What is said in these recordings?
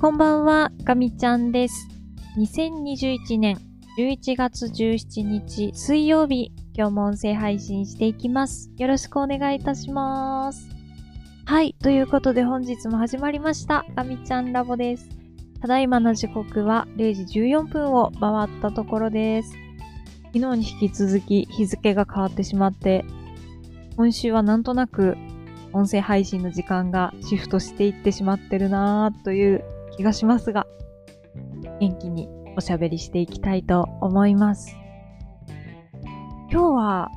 こんばんは、ガミちゃんです。2021年11月17日水曜日、今日も音声配信していきます。よろしくお願いいたします。はい、ということで本日も始まりました、ガミちゃんラボです。ただいまの時刻は0時14分を回ったところです。昨日に引き続き日付が変わってしまって、今週はなんとなく音声配信の時間がシフトしていってしまってるなぁという気がしますが、元気におしゃべりしていきたいと思います。今日は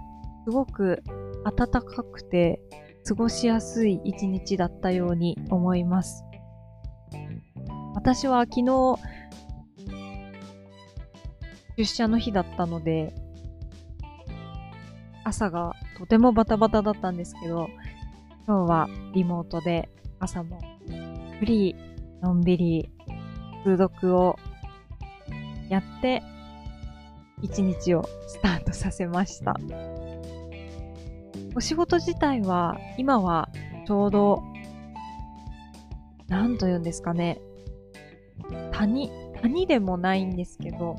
すごく暖かくて過ごしやすい一日だったように思います。私は昨日出社の日だったので、朝がとてもバタバタだったんですけど、今日はリモートで朝もフリー、のんびり、通読をやって、一日をスタートさせました。お仕事自体は、今はちょうど、なんと言うんですかね。谷、谷でもないんですけど、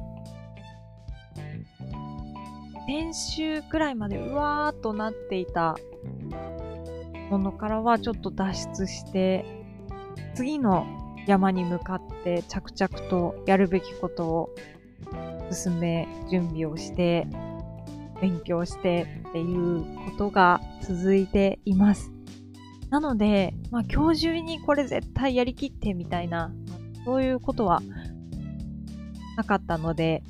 先週くらいまでうわーっとなっていたものからはちょっと脱出して、次の山に向かって着々とやるべきことを進め、準備をして、勉強してっていうことが続いています。なので、まあ今日中にこれ絶対やりきってみたいな、そういうことはなかったので、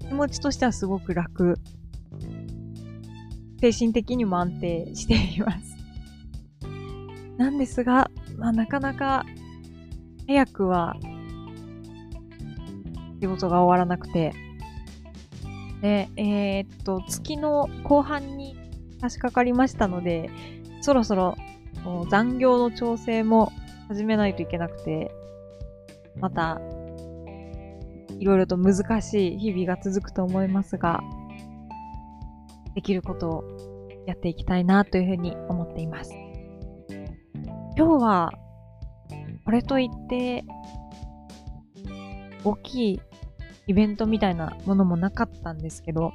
気持ちとしてはすごく楽。精神的にも安定しています。なんですが、まあ、なかなか早くは仕事が終わらなくて、で、えーっと、月の後半に差し掛かりましたので、そろそろ残業の調整も始めないといけなくて、また、いろいろと難しい日々が続くと思いますが、できることをやっていきたいなというふうに思っています。今日は、これといって、大きいイベントみたいなものもなかったんですけど、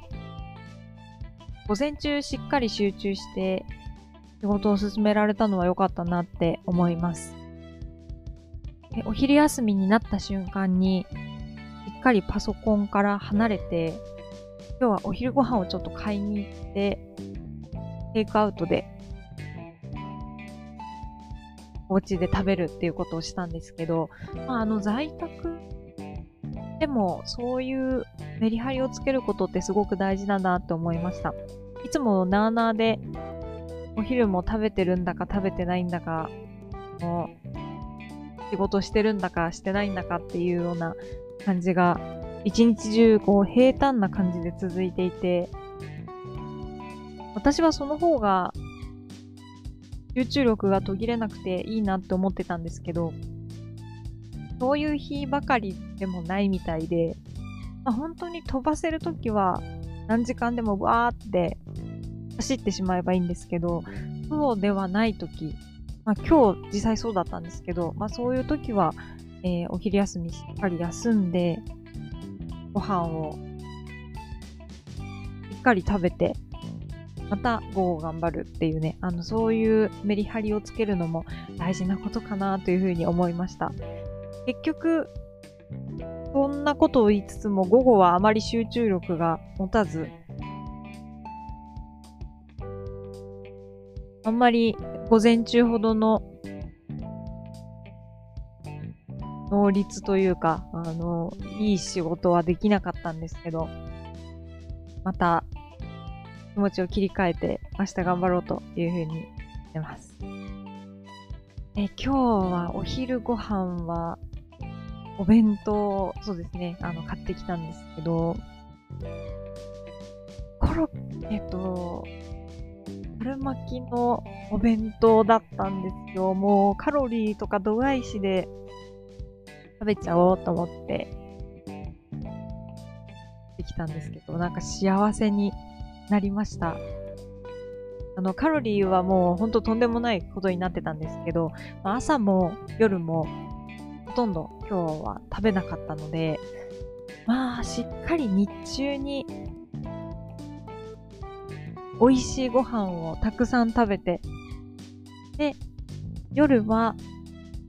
午前中しっかり集中して仕事を進められたのは良かったなって思います。お昼休みになった瞬間に、しっかりパソコンから離れて、今日はお昼ご飯をちょっと買いに行って、テイクアウトで、お家で食べるっていうことをしたんですけど、まあ、あの、在宅でもそういうメリハリをつけることってすごく大事だなって思いました。いつもなーなーで、お昼も食べてるんだか食べてないんだか、もう仕事してるんだかしてないんだかっていうような感じが一日中こう平坦な感じで続いていて、私はその方が集中力が途切れなくていいなって思ってたんですけど、そういう日ばかりでもないみたいで、まあ、本当に飛ばせるときは何時間でもわーって走ってしまえばいいんですけど、そうではないとき、まあ、今日実際そうだったんですけど、まあ、そういうときは、えーお昼休みしっかり休んで、ご飯をしっかり食べて、また午後頑張るっていうね、あの、そういうメリハリをつけるのも大事なことかなというふうに思いました。結局、そんなことを言いつつも午後はあまり集中力が持たず、あんまり午前中ほどの能率というか、あの、いい仕事はできなかったんですけど、また気持ちを切り替えて明日頑張ろうというふうに言ってます。え今日はお昼ご飯はお弁当、そうですね、あの、買ってきたんですけど、コロッケと春巻きのお弁当だったんですよ。もうカロリーとか度外視で食べちゃおうと思って、できたんですけど、なんか幸せになりました。あの、カロリーはもうほんととんでもないことになってたんですけど、まあ、朝も夜もほとんど今日は食べなかったので、まあ、しっかり日中に美味しいご飯をたくさん食べて、で、夜は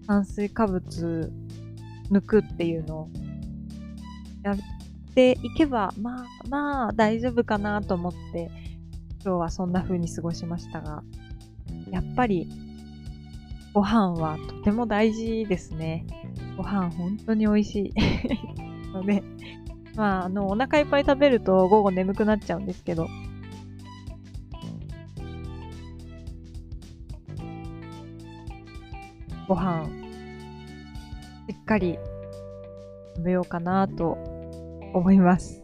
炭水化物抜くっていうのをやっていけば、まあまあ大丈夫かなと思って、今日はそんな風に過ごしましたが、やっぱりご飯はとても大事ですね。ご飯本当に美味しい ので、まあ、あの、お腹いっぱい食べると午後眠くなっちゃうんですけど、ご飯、しっかり食べようかなと思います。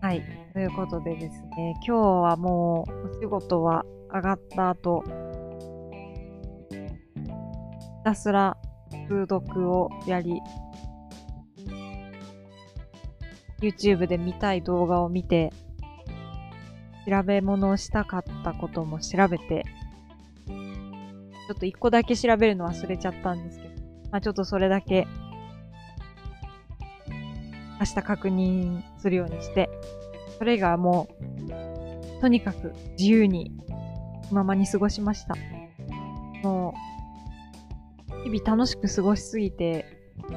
はい。ということでですね、今日はもうお仕事は上がった後、ひたすら通読をやり、YouTube で見たい動画を見て、調べ物をしたかったことも調べて、ちょっと一個だけ調べるの忘れちゃったんですけど、まあちょっとそれだけ、明日確認するようにして、それがもう、とにかく自由に、ままに過ごしました。もう、日々楽しく過ごしすぎて、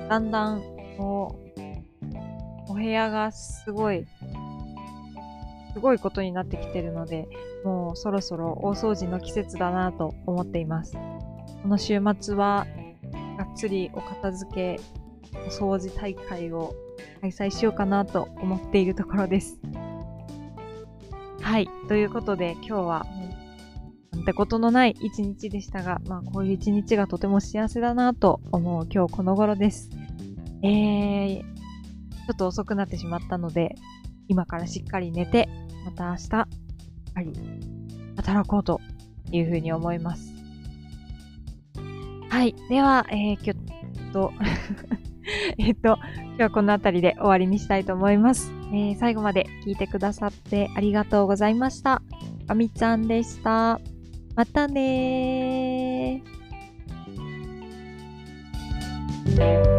だんだん、もう、お部屋がすごい、すごいことになってきてるので、もうそろそろ大掃除の季節だなと思っています。この週末は、がっつりお片付け、お掃除大会を開催しようかなと思っているところです。はい。ということで、今日は、なんてことのない一日でしたが、まあ、こういう一日がとても幸せだなと思う今日この頃です。えー、ちょっと遅くなってしまったので、今からしっかり寝て、また明日、しっかり働こうというふうに思います。はい。では、えー、きょっと えっと、今日はこの辺りで終わりにしたいと思います。えー、最後まで聞いてくださってありがとうございました。あみちゃんでした。またねー。